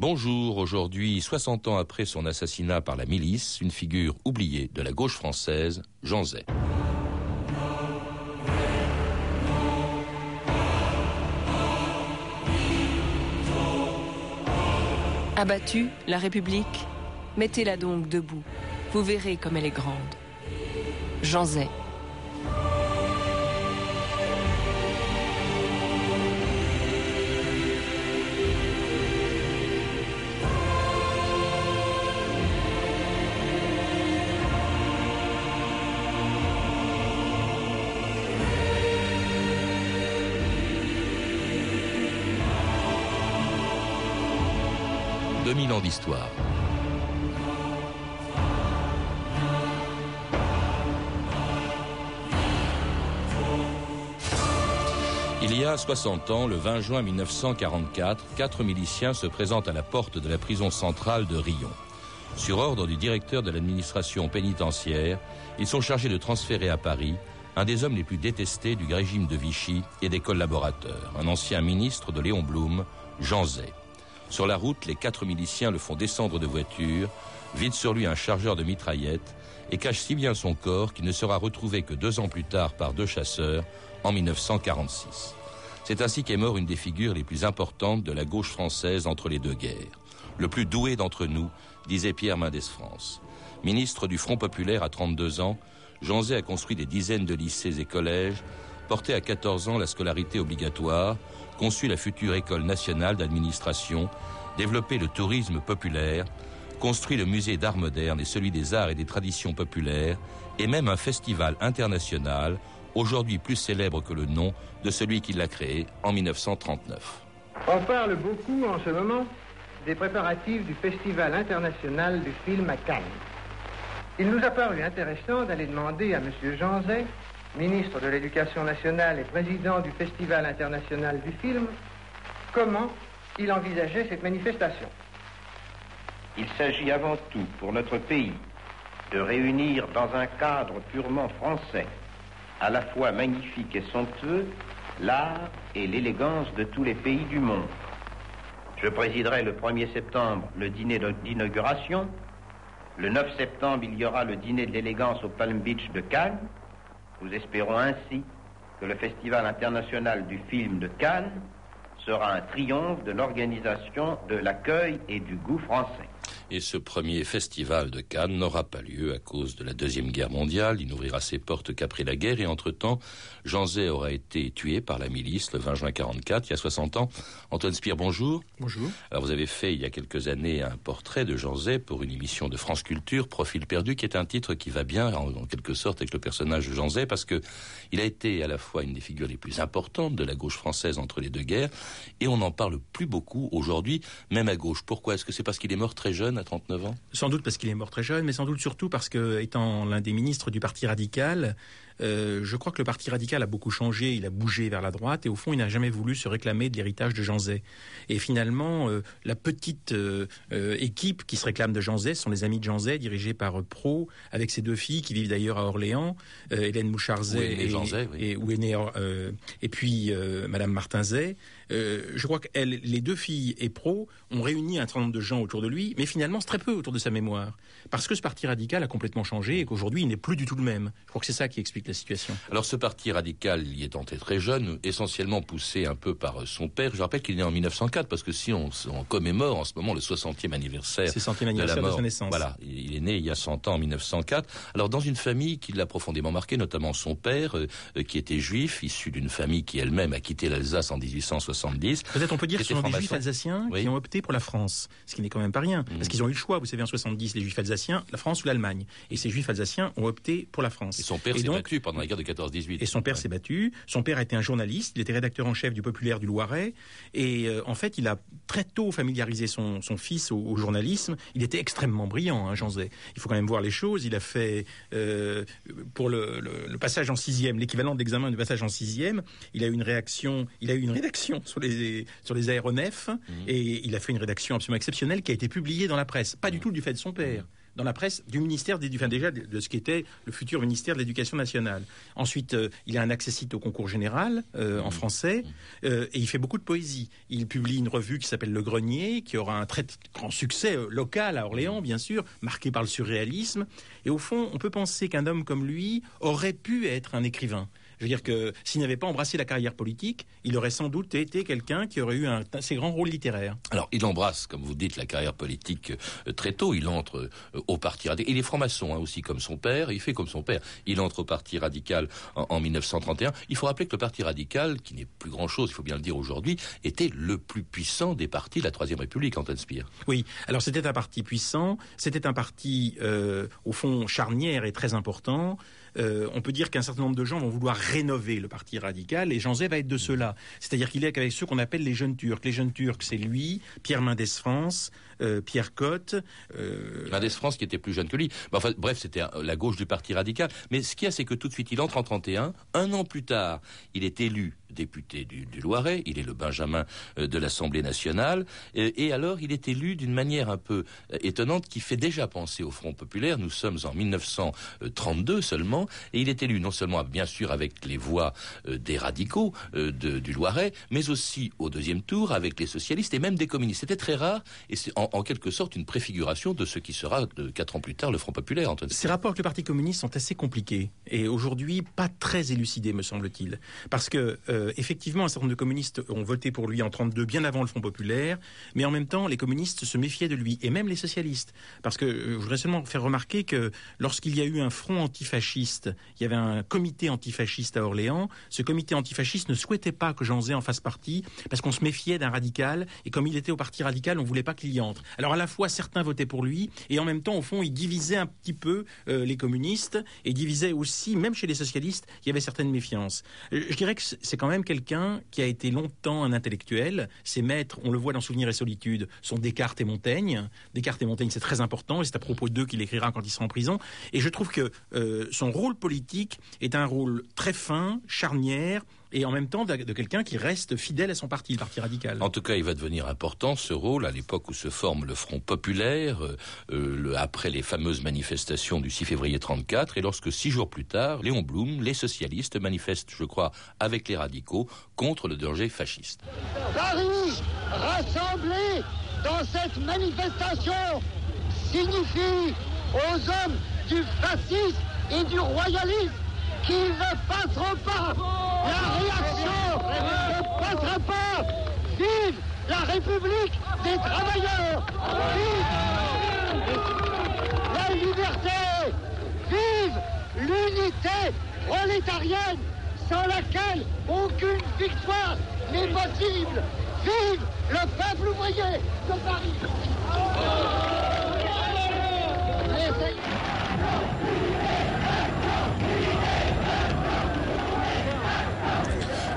Bonjour, aujourd'hui, 60 ans après son assassinat par la milice, une figure oubliée de la gauche française, Jean Zay. Abattue, la République, mettez-la donc debout. Vous verrez comme elle est grande. Jean Zay. D'histoire. Il y a 60 ans, le 20 juin 1944, quatre miliciens se présentent à la porte de la prison centrale de Rion. Sur ordre du directeur de l'administration pénitentiaire, ils sont chargés de transférer à Paris un des hommes les plus détestés du régime de Vichy et des collaborateurs, un ancien ministre de Léon Blum, Jean Zay. Sur la route, les quatre miliciens le font descendre de voiture, vident sur lui un chargeur de mitraillettes et cachent si bien son corps qu'il ne sera retrouvé que deux ans plus tard par deux chasseurs en 1946. C'est ainsi qu'est mort une des figures les plus importantes de la gauche française entre les deux guerres. Le plus doué d'entre nous, disait Pierre Mendès France. Ministre du Front populaire à 32 ans, Jean Zay a construit des dizaines de lycées et collèges, porté à 14 ans la scolarité obligatoire, conçu la future école nationale d'administration, développé le tourisme populaire, construit le musée d'art moderne et celui des arts et des traditions populaires, et même un festival international, aujourd'hui plus célèbre que le nom de celui qui l'a créé en 1939. On parle beaucoup en ce moment des préparatifs du Festival international du film à Cannes. Il nous a paru intéressant d'aller demander à M. Jean Zay ministre de l'Éducation nationale et président du Festival international du film, comment il envisageait cette manifestation? Il s'agit avant tout pour notre pays de réunir dans un cadre purement français, à la fois magnifique et somptueux, l'art et l'élégance de tous les pays du monde. Je présiderai le 1er septembre le dîner d'inauguration. Le 9 septembre, il y aura le dîner de l'élégance au Palm Beach de Cannes. Nous espérons ainsi que le Festival international du film de Cannes sera un triomphe de l'organisation, de l'accueil et du goût français. Et ce premier festival de Cannes n'aura pas lieu à cause de la Deuxième Guerre mondiale. Il n'ouvrira ses portes qu'après la guerre. Et entre-temps, Jean Zay aura été tué par la milice le 20 juin 44, il y a 60 ans. Antoine Spire, bonjour. Bonjour. Alors vous avez fait il y a quelques années un portrait de Jean Zay pour une émission de France Culture, Profil perdu, qui est un titre qui va bien en, quelque sorte avec le personnage de Jean Zay parce que il a été à la fois une des figures les plus importantes de la gauche française entre les deux guerres et on n'en parle plus beaucoup aujourd'hui, même à gauche. Pourquoi? Est-ce que c'est parce qu'il est mort très jeune à 39 ans? Sans doute parce qu'il est mort très jeune, mais sans doute surtout parce que, étant l'un des ministres du Parti radical, euh, je crois que le Parti radical a beaucoup changé, il a bougé vers la droite, et au fond, il n'a jamais voulu se réclamer de l'héritage de Jean Zay. Et finalement, euh, la petite euh, équipe qui se réclame de Jean Zay sont les amis de Jean Zay, dirigés par Pro, avec ses deux filles qui vivent d'ailleurs à Orléans, Hélène Mouchard-Zay et, et, où est né, et puis Madame Martin Zay. je crois que les deux filles et Pro ont réuni un certain nombre de gens autour de lui, mais finalement, c'est très peu autour de sa mémoire. Parce que ce Parti radical a complètement changé et qu'aujourd'hui, il n'est plus du tout le même. Je crois que c'est ça qui explique la situation. Alors ce parti radical y est entré très jeune, essentiellement poussé un peu par son père. Je rappelle qu'il est né en 1904 parce que si on, commémore en ce moment le 60e anniversaire, de, la mort, de sa naissance. Voilà, il est né il y a 100 ans en 1904. Alors dans une famille qui l'a profondément marqué, notamment son père euh, qui était juif, issu d'une famille qui elle-même a quitté l'Alsace en 1870. Peut-être on peut dire que ce sont des juifs alsaciens qui ont opté pour la France, ce qui n'est quand même pas rien, parce mhm. qu'ils ont eu le choix. Vous savez, en 70, les juifs alsaciens, la France ou l'Allemagne. Et ces juifs alsaciens ont opté pour la France. Et son père s'est battu pendant la guerre de 14-18. Et son père s'est battu. Son père a été un journaliste. Il était rédacteur en chef du Populaire du Loiret. Et euh, en fait, il a très tôt familiarisé son, son fils au, journalisme. Il était extrêmement brillant, hein, Jean Zay. Il faut quand même voir les choses. Il a fait euh, pour le, le, passage en sixième, l'équivalent de l'examen du passage en sixième. Il a eu une réaction. Il a eu une rédaction sur les sur les aéronefs mmh. et il a fait une rédaction absolument exceptionnelle qui a été publiée dans la presse. Pas du mmh. tout du fait de son père dans la presse du ministère des, enfin déjà de, ce qui était le futur ministère de l'Éducation nationale. Ensuite, euh, il a un accessite au concours général euh, en français euh, et il fait beaucoup de poésie. Il publie une revue qui s'appelle Le Grenier, qui aura un très grand succès local à Orléans, bien sûr, marqué par le surréalisme. Et au fond, on peut penser qu'un homme comme lui aurait pu être un écrivain. Je veux dire que s'il n'avait pas embrassé la carrière politique, il aurait sans doute été quelqu'un qui aurait eu un assez grand rôle littéraire. Alors, il embrasse, comme vous dites, la carrière politique euh, très tôt. Il entre euh, au Parti radical. Il est franc-maçon hein, aussi, comme son père. Il fait comme son père. Il entre au Parti radical en, 1931. Il faut rappeler que le Parti radical, qui n'est plus grand-chose, il faut bien le dire aujourd'hui, était le plus puissant des partis de la Troisième République, Antoine Spire. Oui, alors c'était un parti puissant, c'était un parti, euh, au fond, charnière et très important. Euh, on peut dire qu'un certain nombre de gens vont vouloir rénover le parti radical et Jean Zay va être de ceux-là. C'est-à-dire qu'il est avec ceux qu'on appelle les jeunes Turcs. Les jeunes Turcs, c'est lui, Pierre Mendès France, euh, Pierre Cotte. Euh... Mendès France qui était plus jeune que lui. bref, c'était la gauche du parti radical. Mais ce qu'il y a, c'est que tout de suite, il entre en 31. Un an plus tard, il est élu député du, Loiret, il est le Benjamin euh, de l'Assemblée nationale, et, alors il est élu d'une manière un peu euh, étonnante qui fait déjà penser au Front populaire. Nous sommes en 1932 seulement, et il est élu non seulement bien sûr avec les voix euh, des radicaux du Loiret, mais aussi au deuxième tour avec les socialistes et même des communistes. C'était très rare, et c'est en, quelque sorte une préfiguration de ce qui sera quatre ans plus tard le Front populaire. Ces rapports avec le Parti communiste sont assez compliqués, et aujourd'hui pas très élucidés, me semble-t-il, parce que euh, effectivement, un certain nombre de communistes ont voté pour lui en 32, bien avant le Front populaire, mais en même temps, les communistes se méfiaient de lui, et même les socialistes. Parce que euh, je voudrais seulement faire remarquer que lorsqu'il y a eu un front antifasciste, il y avait un comité antifasciste à Orléans, ce comité antifasciste ne souhaitait pas que Jean Zay en fasse partie, parce qu'on se méfiait d'un radical, et comme il était au parti radical, on voulait pas qu'il y entre. Alors à la fois, certains votaient pour lui, et en même temps, au fond, il divisait un petit peu euh, les communistes, et divisait aussi, même chez les socialistes, il y avait certaines méfiances. je dirais que c'est quand même quelqu'un qui a été longtemps un intellectuel. Ses maîtres, on le voit dans Souvenirs et Solitude, sont Descartes et Montaigne. Descartes et Montaigne, c'est très important, et c'est à propos d'eux qu'il écrira quand il sera en prison. Et je trouve que euh, son rôle politique est un rôle très fin, charnière, et en même temps de, quelqu'un qui reste fidèle à son parti, le Parti radical. En tout cas, il va devenir important ce rôle à l'époque où se forme le Front populaire, euh, euh, après les fameuses manifestations du 6 février 34, et lorsque six jours plus tard, Léon Blum, les socialistes manifestent, je crois, avec les radicaux contre le danger fasciste. Paris, rassemblé dans cette manifestation, signifie aux hommes du fascisme et du royalisme qui ne passeront pas. La réaction ne passera pas. Vive la République des travailleurs. Vive la liberté. Vive l'unité prolétarienne sans laquelle aucune victoire n'est possible. Vive le peuple ouvrier de Paris.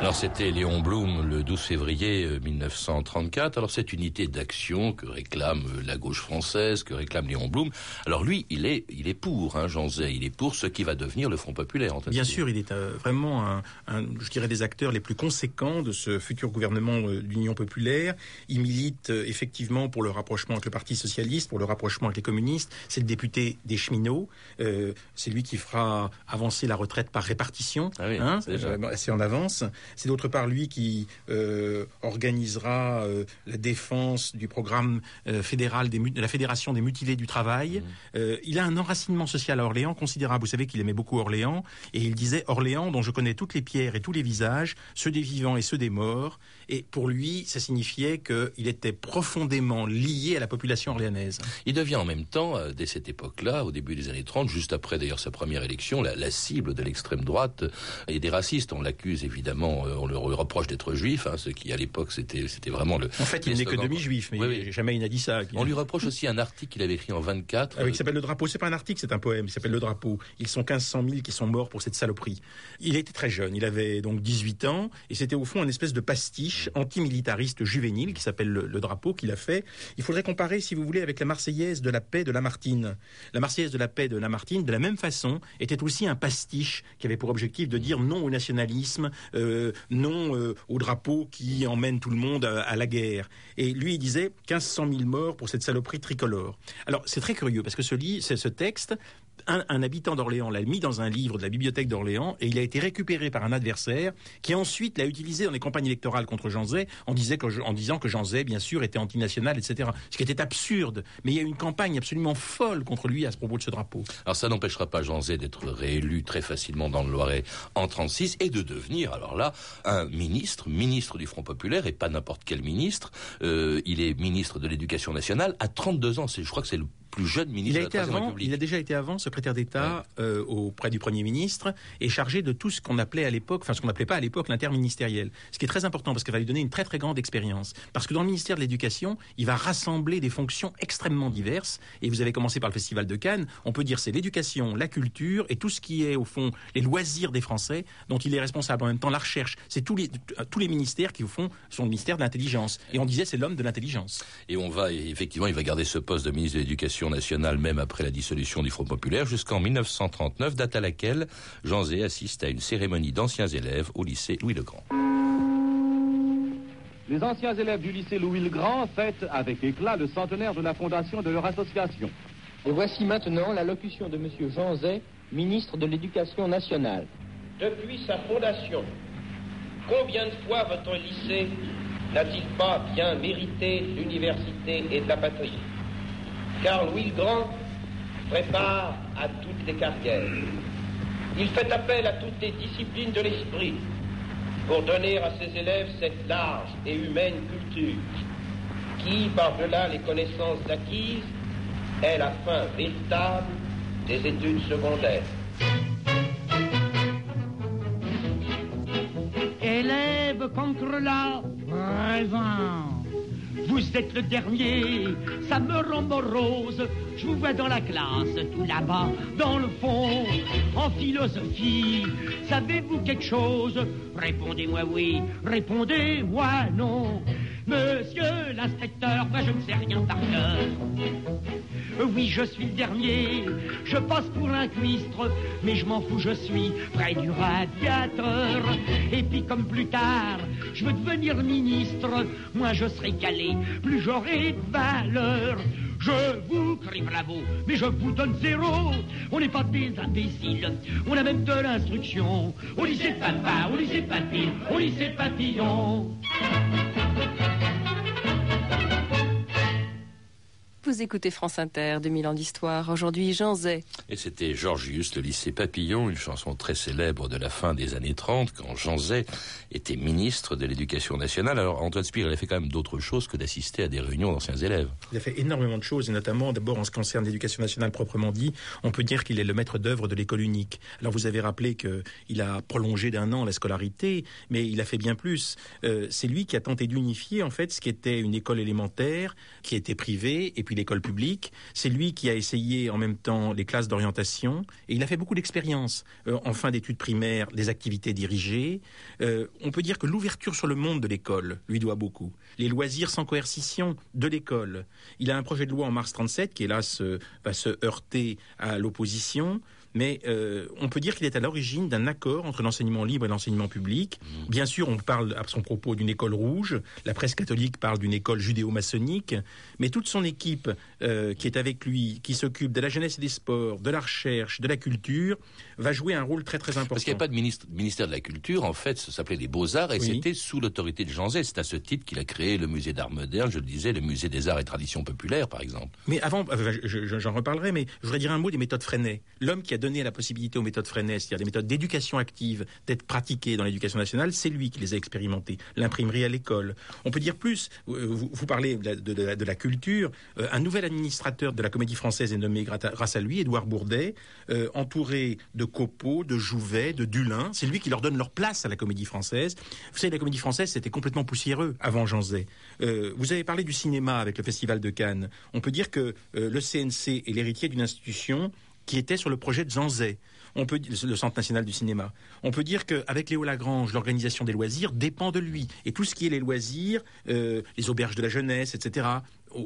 Alors c'était Léon Blum le 12 février 1934. Euh, Alors cette unité d'action que réclame euh, la gauche française, que réclame Léon Blum. Alors lui, il est, il est pour, hein, Jean Zay, il est pour ce qui va devenir le Front populaire. Bien sûr, il est euh, vraiment un, un, je dirais, des acteurs les plus conséquents de ce futur gouvernement de l'Union populaire. Il milite effectivement pour le rapprochement avec le Parti socialiste, pour le rapprochement avec les communistes. C'est le député des cheminots. c'est lui qui fera avancer la retraite par répartition. Ah oui, hein, c'est en avance. C'est d'autre part lui qui euh, organisera euh, la défense du programme euh, fédéral de la Fédération des mutilés du travail. Mmh. il a un enracinement social à Orléans considérable. Vous savez qu'il aimait beaucoup Orléans et il disait Orléans dont je connais toutes les pierres et tous les visages, ceux des vivants et ceux des morts. Et pour lui, ça signifiait qu'il était profondément lié à la population orléanaise. Il devient en même temps, dès cette époque-là, au début des années 30, juste après d'ailleurs sa première élection, la, la cible de l'extrême droite et des racistes. On l'accuse évidemment euh, on, le reproche d'être juif, hein, ce qui à l'époque c'était c'était vraiment le. En fait, il n'est que demi-juif, mais jamais il n'a dit ça. On lui reproche aussi un article qu'il avait écrit en 24. Ah, qui s'appelle Le Drapeau. C'est pas un article, c'est un poème. Il s'appelle Le Drapeau. Ils sont 1500 000 qui sont morts pour cette saloperie. Il était très jeune. Il avait donc 18 ans et c'était au fond une espèce de pastiche antimilitariste juvénile qui s'appelle le, Drapeau qu'il a fait. Il faudrait comparer, si vous voulez, avec la Marseillaise de la paix de Lamartine. La Marseillaise de la paix de Lamartine, de la même façon, était aussi un pastiche qui avait pour objectif de dire non au nationalisme, euh, non au drapeau qui emmène tout le monde à, la guerre. Et lui, il disait 1500 000 morts pour cette saloperie tricolore. Alors, c'est très curieux parce que ce, ce texte un, habitant d'Orléans l'a mis dans un livre de la bibliothèque d'Orléans et il a été récupéré par un adversaire qui ensuite l'a utilisé dans les campagnes électorales contre Jean Zay en, disant que Jean Zay, bien sûr, était antinational, etc. Ce qui était absurde. Mais il y a eu une campagne absolument folle contre lui à ce propos de ce drapeau. Alors ça n'empêchera pas Jean Zay d'être réélu très facilement dans le Loiret en 36 et de devenir, alors là, un ministre, ministre du Front Populaire et pas n'importe quel ministre. Euh, il est ministre de l'Éducation nationale à 32 ans. Je crois que c'est le plus jeune ministre il a de la avant, République. Il a déjà été avant secrétaire d'État euh, auprès du Premier ministre et chargé de tout ce qu'on appelait à l'époque, enfin ce qu'on n'appelait pas à l'époque l'interministériel. Ce qui est très important parce qu'il va lui donner une très très grande expérience. Parce que dans le ministère de l'Éducation, il va rassembler des fonctions extrêmement diverses. Et vous avez commencé par le Festival de Cannes. On peut dire c'est l'éducation, la culture et tout ce qui est au fond les loisirs des Français dont il est responsable. En même temps, la recherche, c'est tous les tous les ministères qui au fond sont le ministère de l'intelligence. Et on disait c'est l'homme de l'intelligence. Et on va effectivement, il va garder ce poste de ministre de l'Éducation nationale même après la dissolution du Front populaire jusqu'en 1939, date à laquelle Jean Zé assiste à une cérémonie d'anciens élèves au lycée Louis-le-Grand. Les anciens élèves du lycée Louis-le-Grand fêtent avec éclat le centenaire de la fondation de leur association. Et voici maintenant la locution de M. Jean Zay, ministre de l'Éducation nationale. Depuis sa fondation, combien de fois votre lycée n'a-t-il pas bien mérité l'université et de la patrie? Car Louis le Grand prépare à toutes les carrières. Il fait appel à toutes les disciplines de l'esprit pour donner à ses élèves cette large et humaine culture qui, par-delà les connaissances acquises, est la fin véritable des études secondaires. Élève contre la raison vous êtes le dernier, ça me rend morose. Je vous vois dans la classe, tout là-bas, dans le fond, en philosophie. Savez-vous quelque chose? Répondez-moi oui, répondez-moi non. Monsieur l'inspecteur, moi je ne sais rien par cœur. Oui, je suis le dernier, je passe pour un cuistre, mais je m'en fous, je suis près du radiateur. Et puis comme plus tard, je veux devenir ministre, moi je serai calé, plus j'aurai de valeur. Je vous crie bravo, mais je vous donne zéro. On n'est pas des imbéciles, on a même de l'instruction. Au lycée papa, au lycée papy, au lycée papillon. Vous écoutez France Inter, 2000 ans d'histoire. Aujourd'hui, Jean Zay. Et c'était Georgius, le lycée Papillon, une chanson très célèbre de la fin des années 30, quand Jean Zay était ministre de l'Éducation nationale. Alors, Antoine Spire, il a fait quand même d'autres choses que d'assister à des réunions d'anciens élèves. Il a fait énormément de choses, et notamment, d'abord, en ce qui concerne l'éducation nationale proprement dit, on peut dire qu'il est le maître d'œuvre de l'école unique. Alors, vous avez rappelé qu'il a prolongé d'un an la scolarité, mais il a fait bien plus. Euh, c'est lui qui a tenté d'unifier, en fait, ce qui était une école élémentaire, qui était privée, et puis l'école publique. C'est lui qui a essayé en même temps les classes d'orientation et il a fait beaucoup d'expériences euh, en fin d'études primaires, des activités dirigées. Euh, on peut dire que l'ouverture sur le monde de l'école lui doit beaucoup. Les loisirs sans coercition de l'école. Il a un projet de loi en mars 37 qui hélas va se heurter à l'opposition mais euh, on peut dire qu'il est à l'origine d'un accord entre l'enseignement libre et l'enseignement public. Mmh. Bien sûr, on parle à son propos d'une école rouge, la presse catholique parle d'une école judéo-maçonnique, mais toute son équipe euh, qui est avec lui, qui s'occupe de la jeunesse et des sports, de la recherche, de la culture, va jouer un rôle très très important. Parce qu'il n'y a pas de ministère de la Culture, en fait, ça s'appelait les Beaux-Arts, et c'était sous l'autorité de Jean Zay. C'est à ce titre qu'il a créé le musée d'art moderne, je le disais, le musée des arts et traditions populaires, par exemple. Mais avant, euh, j'en reparlerai, mais je voudrais dire un mot des méthodes Freinet. L'homme qui a donné la possibilité aux méthodes Freinet, c'est-à-dire des méthodes d'éducation active, d'être pratiquées dans l'éducation nationale, c'est lui qui les a expérimentées. L'imprimerie à l'école. On peut dire plus, euh, vous, parlez de la, culture, euh, un nouvel administrateur de la comédie française est nommé grâce à lui, Édouard Bourdet, entouré de Copeau, de Jouvet, de Dulin. C'est lui qui leur donne leur place à la comédie française. Vous savez, la comédie française, c'était complètement poussiéreux avant Jean Zay. vous avez parlé du cinéma avec le Festival de Cannes. On peut dire que le CNC est l'héritier d'une institution qui était sur le projet de Zanzé. On peut le Centre national du cinéma. On peut dire qu'avec Léo Lagrange, l'organisation des loisirs dépend de lui. Et tout ce qui est les loisirs, euh, les auberges de la jeunesse, etc.,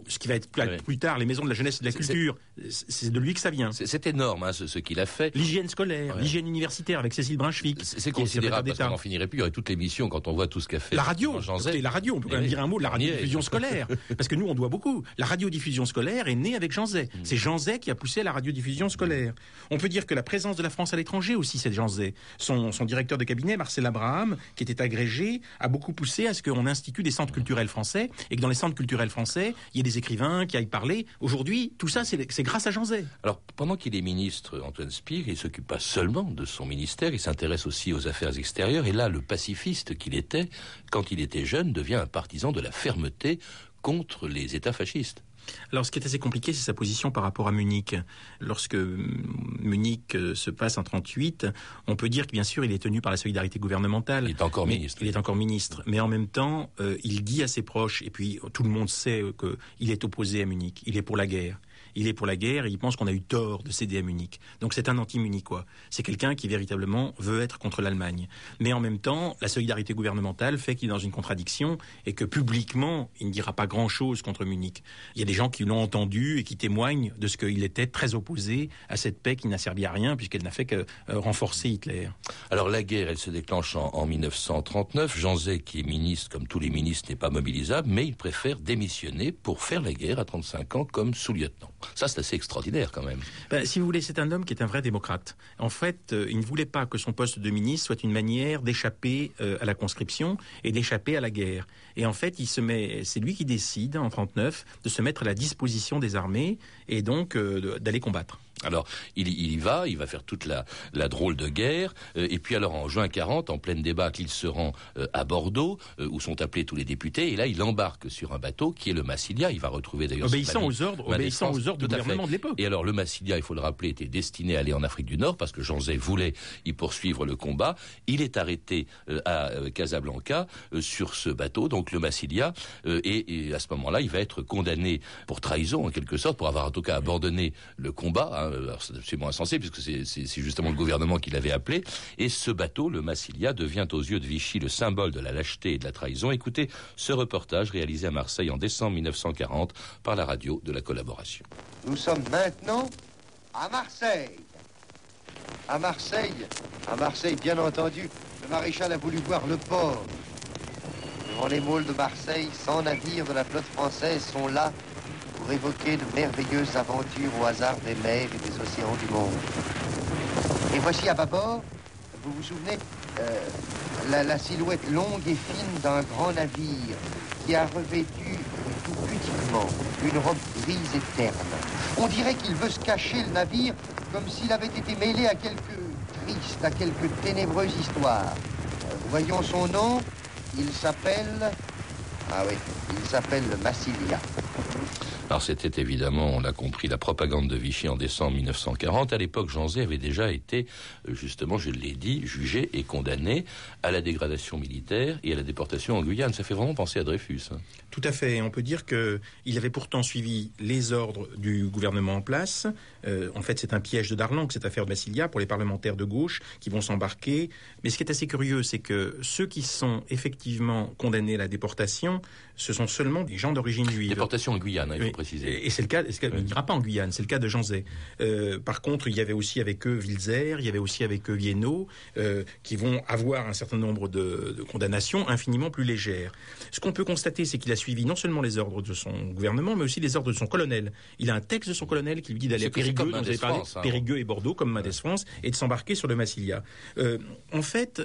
ce qui va être plus, tard les maisons de la jeunesse et de la culture. C'est de lui que ça vient. C'est énorme hein, ce, ce qu'il a fait. L'hygiène scolaire, Ouais. l'hygiène universitaire avec Cécile Brunswick. C'est considérable parce qu'on n'en finirait plus. Il y aurait toute l'émission quand on voit tout ce qu'a fait. La radio, écoutez, la radio, on peut quand même dire un mot de la radiodiffusion scolaire, parce que nous on doit beaucoup. La radiodiffusion scolaire est née avec Jean Zay. Mm. C'est Jean Zay qui a poussé la radiodiffusion scolaire. On peut dire que la présence de la France à l'étranger aussi, c'est Jean Zay. Son, son directeur de cabinet, Marcel Abraham, qui était agrégé, a beaucoup poussé à ce qu'on institue des centres culturels français et que dans les centres culturels français, il y ait des écrivains qui aillent parler. Aujourd'hui, tout ça, c'est grâce à Jean Zay. Alors, pendant qu'il est ministre, Antoine Spire, il s'occupe pas seulement de son ministère, il s'intéresse aussi aux affaires extérieures. Et là, le pacifiste qu'il était, quand il était jeune, devient un partisan de la fermeté contre les États fascistes. Alors, ce qui est assez compliqué, c'est sa position par rapport à Munich. Lorsque Munich euh, se passe en 38, on peut dire que bien sûr, il est tenu par la solidarité gouvernementale. Il est encore ministre. Il est encore ministre, mais en même temps, euh, il dit à ses proches, et puis tout le monde sait euh, qu'il est opposé à Munich. Il est pour la guerre. Il est pour la guerre et il pense qu'on a eu tort de céder à Munich. Donc c'est un anti-munichois. C'est quelqu'un qui véritablement veut être contre l'Allemagne. Mais en même temps, la solidarité gouvernementale fait qu'il est dans une contradiction et que publiquement, il ne dira pas grand-chose contre Munich. Il y a des gens qui l'ont entendu et qui témoignent de ce qu'il était très opposé à cette paix qui n'a servi à rien puisqu'elle n'a fait que euh, renforcer Hitler. Alors la guerre, elle se déclenche en, en 1939. Jean Zay, qui est ministre, comme tous les ministres, n'est pas mobilisable, mais il préfère démissionner pour faire la guerre à 35 ans comme sous-lieutenant. Ça, c'est assez extraordinaire quand même. Ben, si vous voulez, c'est un homme qui est un vrai démocrate. En fait, euh, il ne voulait pas que son poste de ministre soit une manière d'échapper euh, à la conscription et d'échapper à la guerre. Et en fait, il se met, c'est lui qui décide en 39 de se mettre à la disposition des armées et donc euh, d'aller combattre. Alors, il, il y va, il va faire toute la, la drôle de guerre, euh, et puis alors en juin 40, en pleine débâcle, il se rend euh, à Bordeaux, euh, où sont appelés tous les députés, et là, il embarque sur un bateau qui est le Massilia. Il va retrouver d'ailleurs... Obéissant aux ordres, obéissant aux ordres du gouvernement de l'époque. Et alors, le Massilia, il faut le rappeler, était destiné à aller en Afrique du Nord, parce que Jean Zay voulait y poursuivre le combat. Il est arrêté euh, à euh, Casablanca euh, sur ce bateau, donc le Massilia, euh, et, et à ce moment-là, il va être condamné pour trahison, en quelque sorte, pour avoir en tout cas abandonné le combat. Hein. Alors, c'est absolument insensé, puisque c'est justement le gouvernement qui l'avait appelé. Et ce bateau, le Massilia, devient aux yeux de Vichy le symbole de la lâcheté et de la trahison. Écoutez ce reportage réalisé à Marseille en décembre 1940 par la radio de la collaboration. Nous sommes maintenant à Marseille. À Marseille, à Marseille, bien entendu, le maréchal a voulu voir le port. Devant les môles de Marseille, 100 navires de la flotte française sont là pour évoquer de merveilleuses aventures au hasard des mers et des océans du monde. Et voici à bâbord, vous vous souvenez, euh, la, silhouette longue et fine d'un grand navire qui a revêtu tout pudiquement une robe grise et terne. On dirait qu'il veut se cacher le navire comme s'il avait été mêlé à quelque triste, à quelque ténébreuse histoire. Euh, voyons son nom, il s'appelle... Ah oui, il s'appelle le Massilia. C'était évidemment, on l'a compris, la propagande de Vichy en décembre 1940. À l'époque, Jean Zay avait déjà été, euh, justement, je l'ai dit, jugé et condamné à la dégradation militaire et à la déportation en Guyane. Ça fait vraiment penser à Dreyfus. hein. Tout à fait. On peut dire que il avait pourtant suivi les ordres du gouvernement en place. Euh, en fait, c'est un piège de Darlan, que cette affaire de Massilia, pour les parlementaires de gauche qui vont s'embarquer. Mais ce qui est assez curieux, c'est que ceux qui sont effectivement condamnés à la déportation, ce sont seulement des gens d'origine juive. Déportation en Guyane, hein, il faut Oui. préciser. Et, c'est le cas, il n'ira pas en Guyane, c'est le cas de Jean Zay. Euh, par contre, il y avait aussi avec eux Wilzer, il y avait aussi avec eux Viennot, euh, qui vont avoir un certain nombre de, de condamnations infiniment plus légères. Ce qu'on peut constater, c'est qu'il a suivi non seulement les ordres de son gouvernement, mais aussi les ordres de son colonel. Il a un texte de son colonel qui lui dit d'aller à Périgueux, dont vous parlé, hein. Périgueux et Bordeaux, comme Mendès France, et de s'embarquer sur le Massilia. Euh, en fait,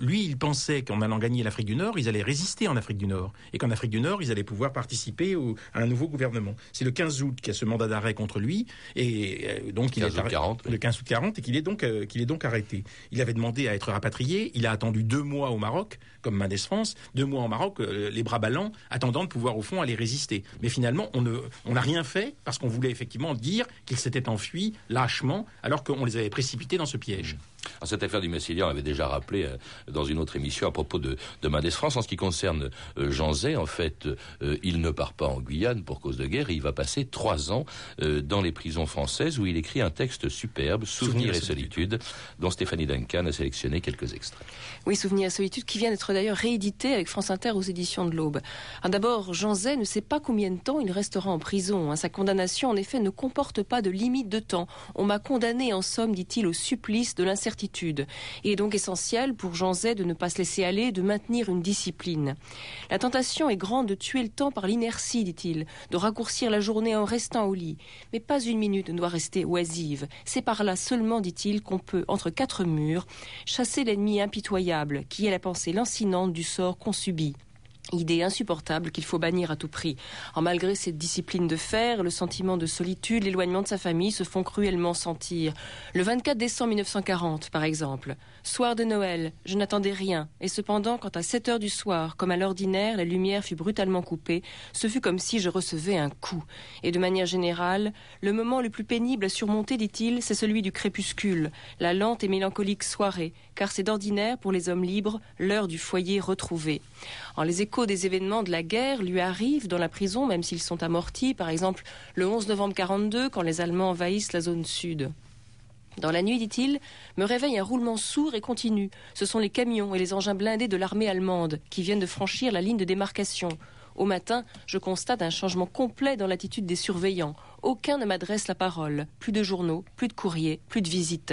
lui, il pensait qu'en allant gagner l'Afrique du Nord, ils allaient résister en Afrique du Nord, et qu'en Afrique du Nord, ils allaient pouvoir participer au- à un nouveau gouvernement. C'est le 15 août qu'il y a ce mandat d'arrêt contre lui, et euh, donc il 15 est août arrêté- 40, oui. le 15 août 40, et qu'il est donc euh, qu'il est donc arrêté. Il avait demandé à être rapatrié. Il a attendu deux mois au Maroc, comme Mendès France, deux mois au Maroc, euh, les bras ballants, attendant de pouvoir au fond aller résister. Mais finalement, on ne on n'a rien fait parce qu'on voulait effectivement dire qu'il s'était enfui lâchement, alors qu'on les avait précipités dans ce piège. Cette affaire du Massilia, on avait déjà rappelé euh, dans une autre émission à propos de, de Mendes France. En ce qui concerne euh, Jean Zay, en fait, euh, il ne part pas en Guyane pour cause de guerre. il va passer trois ans dans les prisons françaises où il écrit un texte superbe, Souvenirs et solitude, dont Stéphanie Duncan a sélectionné quelques extraits. Oui, Souvenirs et solitude, qui vient d'être d'ailleurs réédité avec France Inter aux éditions de l'Aube. D'abord, Jean Zay ne sait pas combien de temps il restera en prison. Hein. Sa condamnation, en effet, ne comporte pas de limite de temps. On m'a condamné, en somme, dit-il, au supplice de l'incertitude. Il est donc essentiel pour Jean Zay de ne pas se laisser aller, de maintenir une discipline. La tentation est grande de tuer le temps par l'inertie, dit-il, de raccourcir la journée en restant au lit. Mais pas une minute ne doit rester oisive. C'est par là seulement, dit-il, qu'on peut, entre quatre murs, chasser l'ennemi impitoyable, qui est la pensée lancinante du sort qu'on subit. Idée insupportable qu'il faut bannir à tout prix. En malgré cette discipline de fer, le sentiment de solitude, l'éloignement de sa famille se font cruellement sentir. Le 24 décembre 1940, par exemple. Soir de Noël, je n'attendais rien, et cependant, quand à 7 heures du soir, comme à l'ordinaire, la lumière fut brutalement coupée, ce fut comme si je recevais un coup. Et de manière générale, le moment le plus pénible à surmonter, dit-il, c'est celui du crépuscule, la lente et mélancolique soirée, car c'est d'ordinaire, pour les hommes libres, l'heure du foyer retrouvé. En les des événements de la guerre lui arrivent dans la prison, même s'ils sont amortis, par exemple le 11 novembre 42, quand les Allemands envahissent la zone sud. Dans la nuit, dit-il, me réveille un roulement sourd et continu. Ce sont les camions et les engins blindés de l'armée allemande qui viennent de franchir la ligne de démarcation. Au matin, je constate un changement complet dans l'attitude des surveillants. Aucun ne m'adresse la parole. Plus de journaux, plus de courriers, plus de visites.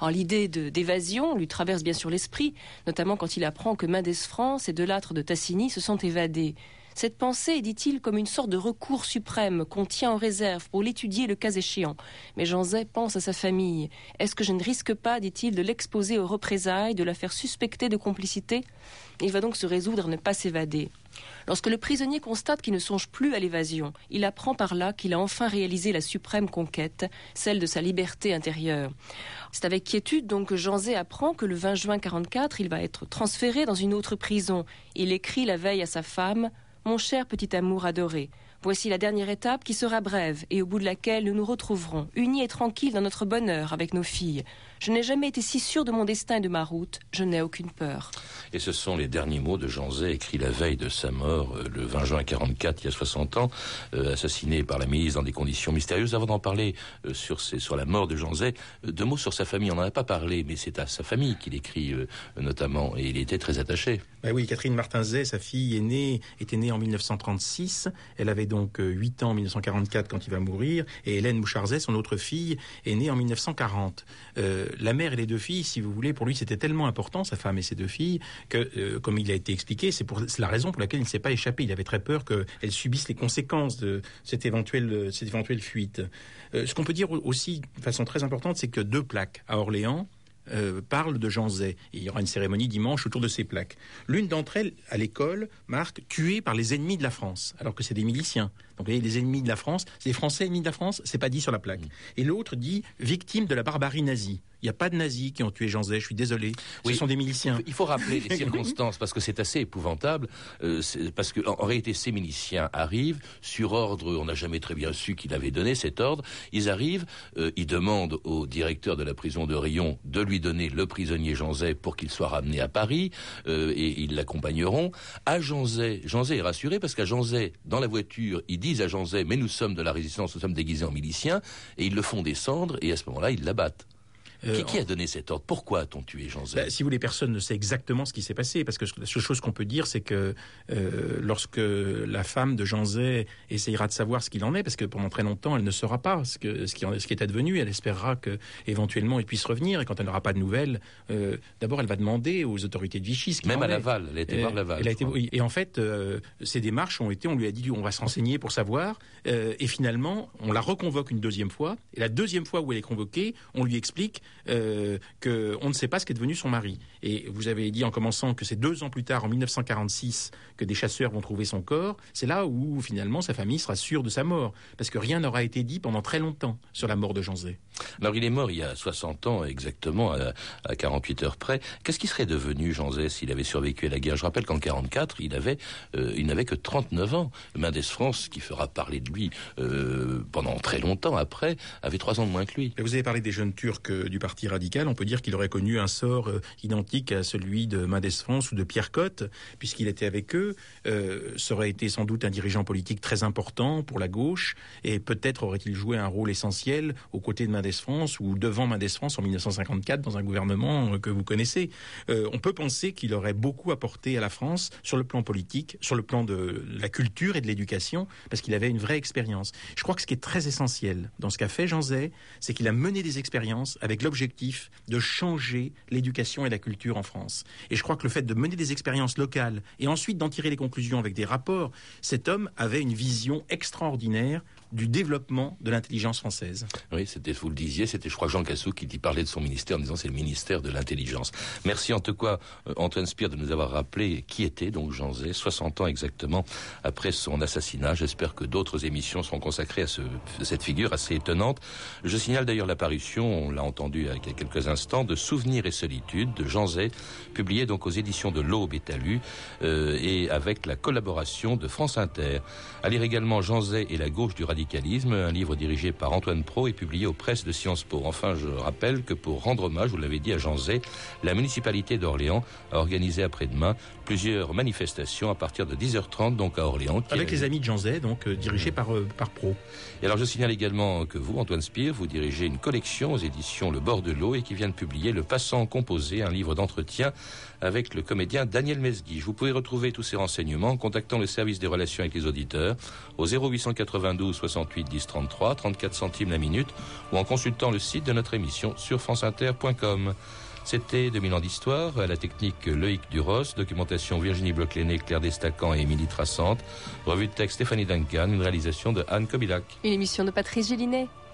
En l'idée d'évasion lui traverse bien sûr l'esprit, notamment quand il apprend que Mendes France et Delattre de Tassini se sont évadés. Cette pensée dit-il, comme une sorte de recours suprême qu'on tient en réserve pour l'étudier le cas échéant. Mais Jean pense à sa famille. Est-ce que je ne risque pas, dit-il, de l'exposer aux représailles, de la faire suspecter de complicité? Il va donc se résoudre à ne pas s'évader. Lorsque le prisonnier constate qu'il ne songe plus à l'évasion, il apprend par là qu'il a enfin réalisé la suprême conquête, celle de sa liberté intérieure. C'est avec quiétude donc que Jean apprend que le 20 juin 44, il va être transféré dans une autre prison. Il écrit la veille à sa femme mon cher petit amour adoré, voici la dernière étape qui sera brève et au bout de laquelle nous nous retrouverons, unis et tranquilles dans notre bonheur avec nos filles. Je n'ai jamais été si sûr de mon destin et de ma route, je n'ai aucune peur. Et ce sont les derniers mots de Jean Zay, écrits la veille de sa mort, euh, le 20 juin 44, il y a 60 ans, euh, assassiné par la milice dans des conditions mystérieuses. Avant d'en parler euh, sur, sur la mort de Jean Zay, deux mots sur sa famille. On n'en a pas parlé, mais c'est à sa famille qu'il écrit notamment, et il était très attaché. Ben oui, Catherine Martin-Zay, sa fille, est née, était née en 1936. Elle avait donc 8 ans en 1944 quand il va mourir. Et Hélène Mouchard-Zay, son autre fille, est née en 1940. La mère et les deux filles, si vous voulez, pour lui, c'était tellement important, sa femme et ses deux filles, que, euh, comme il a été expliqué, c'est la raison pour laquelle il ne s'est pas échappé. Il avait très peur qu'elles subissent les conséquences de cette éventuelle, fuite. Euh, ce qu'on peut dire aussi de façon très importante, c'est que deux plaques à Orléans, euh, parlent de Jean Zay. il y aura une cérémonie dimanche autour de ces plaques. L'une d'entre elles, à l'école, marque tué par les ennemis de la France, alors que c'est des miliciens. Donc, vous voyez, les ennemis de la France, c'est les Français ennemis de la France, c'est pas dit sur la plaque. Et l'autre dit victime de la barbarie nazie. Il n'y a pas de nazis qui ont tué Jean Zay, je suis désolé. Ce sont des miliciens. Il faut rappeler les circonstances parce que c'est assez épouvantable. Euh, parce qu'en en, réalité, ces miliciens arrivent sur ordre, on n'a jamais très bien su qu'il avait donné cet ordre. Ils arrivent, euh, ils demandent au directeur de la prison de Rion de lui donner le prisonnier Jean Zay pour qu'il soit ramené à Paris euh, et ils l'accompagneront. À Jean Zay, Jean Zay est rassuré parce qu'à Jean Zay, dans la voiture, ils disent à Jean Zay, mais nous sommes de la résistance, nous sommes déguisés en miliciens et ils le font descendre et à ce moment-là, ils l'abattent. Euh, qui, a donné cet ordre? Pourquoi a-t-on tué Jean Zay? Bah, Si vous voulez, personne ne sait exactement ce qui s'est passé, parce que la seule chose qu'on peut dire, c'est que euh, lorsque la femme de Jean Zay essayera de savoir ce qu'il en est, parce que pendant très longtemps, elle ne saura pas ce, que, ce, qui, ce qui est advenu, elle espérera que éventuellement il puisse revenir, et quand elle n'aura pas de nouvelles, euh, d'abord elle va demander aux autorités de Vichy ce Même à Laval, elle a été voir Laval. Elle a été, et en fait, ces démarches ont été, on lui a dit, on va se renseigner pour savoir, et finalement, on la reconvoque une deuxième fois, et la deuxième fois où elle est convoquée, on lui explique euh, qu'on ne sait pas ce qu'est devenu son mari. Et vous avez dit en commençant que c'est deux ans plus tard, en 1946, que des chasseurs vont trouver son corps. C'est là où finalement sa famille sera sûre de sa mort, parce que rien n'aura été dit pendant très longtemps sur la mort de Jean Zay. Alors il est mort il y a 60 ans exactement, à, 48 heures près. Qu'est-ce qui serait devenu Jean Zay s'il avait survécu à la guerre? Je rappelle qu'en 44, il avait, euh, il n'avait que 39 ans. Mendes France, qui fera parler de lui euh, pendant très longtemps après, avait trois ans de moins que lui. vous avez parlé des jeunes Turcs du Parti radical, on peut dire qu'il aurait connu un sort euh, identique à celui de Mendes France ou de Pierre Cotte, puisqu'il était avec eux. Euh, ça aurait été sans doute un dirigeant politique très important pour la gauche, et peut-être aurait-il joué un rôle essentiel aux côtés de Mendes France ou devant Mendes France en 1954 dans un gouvernement euh, que vous connaissez. Euh, on peut penser qu'il aurait beaucoup apporté à la France sur le plan politique, sur le plan de la culture et de l'éducation, parce qu'il avait une vraie expérience. Je crois que ce qui est très essentiel dans ce qu'a fait Jean Zay, c'est qu'il a mené des expériences avec l'objectif de changer l'éducation et la culture en France. Et je crois que le fait de mener des expériences locales et ensuite d'en tirer les conclusions avec des rapports, cet homme avait une vision extraordinaire du développement de l'intelligence française. Oui, c'était, vous le disiez, c'était, je crois, Jean Cassou qui dit parlait de son ministère en disant c'est le ministère de l'intelligence. Merci en tout cas, euh, Antoine Spire, de nous avoir rappelé qui était donc Jean Zay, 60 ans exactement après son assassinat. J'espère que d'autres émissions seront consacrées à ce, cette figure assez étonnante. Je signale d'ailleurs l'apparition, on l'a entendu il y a quelques instants, de Souvenirs et solitude de Jean Zay, publié donc aux éditions de l'Aube et Talus, euh, et avec la collaboration de France Inter. À lire également Jean Zay et la gauche du un livre dirigé par Antoine Pro et publié aux presses de Sciences Po. Enfin, je rappelle que pour rendre hommage, vous l'avez dit, à Jean Zay, la municipalité d'Orléans a organisé après-demain plusieurs manifestations à partir de 10h30, donc à Orléans. Avec les amis de Jean Zay, donc euh, dirigés par, euh, par Pro. Et alors, je signale également que vous, Antoine Spire, vous dirigez une collection aux éditions Le Bord de l'eau et qui vient de publier Le Passant composé, un livre d'entretien avec le comédien Daniel Mesguich. Vous pouvez retrouver tous ces renseignements en contactant le service des relations avec les auditeurs au 0892 68 10 33, 34 centimes la minute, ou en consultant le site de notre émission sur franceinter.com. C'était 2000 ans d'histoire, la technique Loïc Duros, documentation Virginie Bloclené, Claire Destacan et Émilie Trassante, revue de texte Stéphanie Duncan, une réalisation de Anne Kobilac. Une émission de Patrice Gélinet.